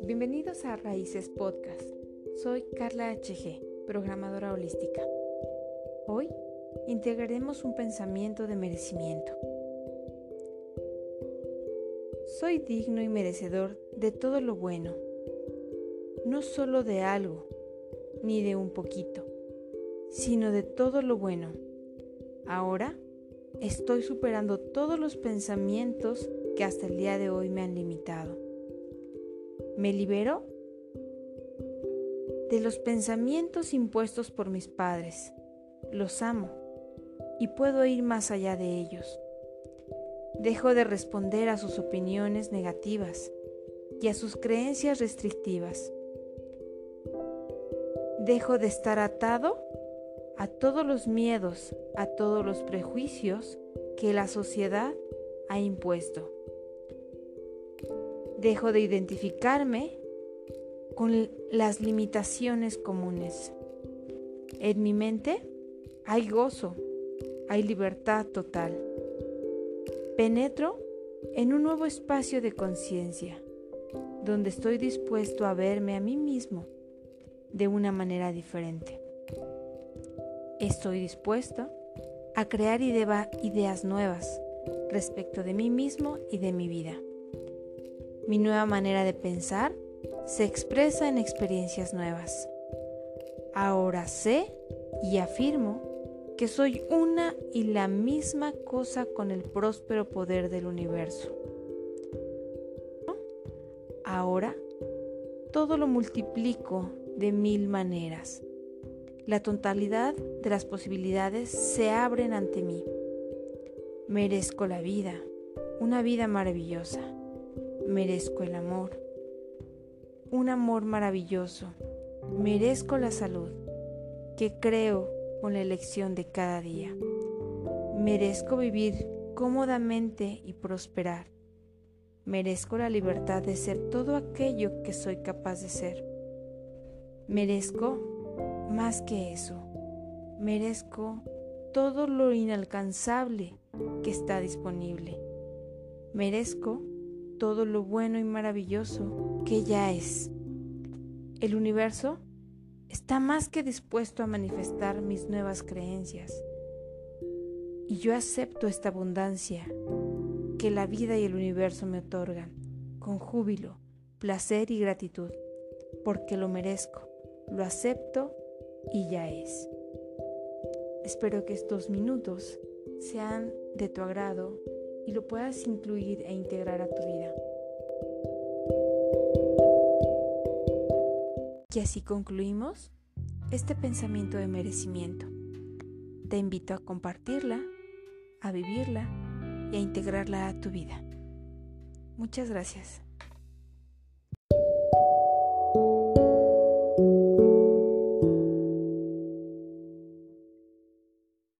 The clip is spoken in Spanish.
Bienvenidos a Raíces Podcast. Soy Carla HG, programadora holística. Hoy integraremos un pensamiento de merecimiento. Soy digno y merecedor de todo lo bueno, no solo de algo, ni de un poquito, sino de todo lo bueno. Ahora estoy superando todos los pensamientos que hasta el día de hoy me han limitado. Me libero de los pensamientos impuestos por mis padres. Los amo y puedo ir más allá de ellos. Dejo de responder a sus opiniones negativas y a sus creencias restrictivas. Dejo de estar atado a todos los miedos, a todos los prejuicios que la sociedad ha impuesto. Dejo de identificarme con las limitaciones comunes. En mi mente hay gozo, hay libertad total. Penetro en un nuevo espacio de conciencia, donde estoy dispuesto a verme a mí mismo de una manera diferente. Estoy dispuesto a crear ideas nuevas respecto de mí mismo y de mi vida. Mi nueva manera de pensar se expresa en experiencias nuevas. Ahora sé y afirmo que soy una y la misma cosa con el próspero poder del universo. Ahora todo lo multiplico de mil maneras. La totalidad de las posibilidades se abren ante mí. Merezco la vida, una vida maravillosa merezco el amor, un amor maravilloso, merezco la salud que creo con la elección de cada día. Merezco vivir cómodamente y prosperar. Merezco la libertad de ser todo aquello que soy capaz de ser. Merezco más que eso. Merezco todo lo inalcanzable que está disponible. Merezco todo lo bueno y maravilloso que ya es. El universo está más que dispuesto a manifestar mis nuevas creencias. Y yo acepto esta abundancia que la vida y el universo me otorgan con júbilo, placer y gratitud, porque lo merezco, lo acepto y ya es. Espero que estos minutos sean de tu agrado y lo puedas incluir e integrar a tu vida. Y así concluimos este pensamiento de merecimiento. Te invito a compartirla, a vivirla y a integrarla a tu vida. Muchas gracias.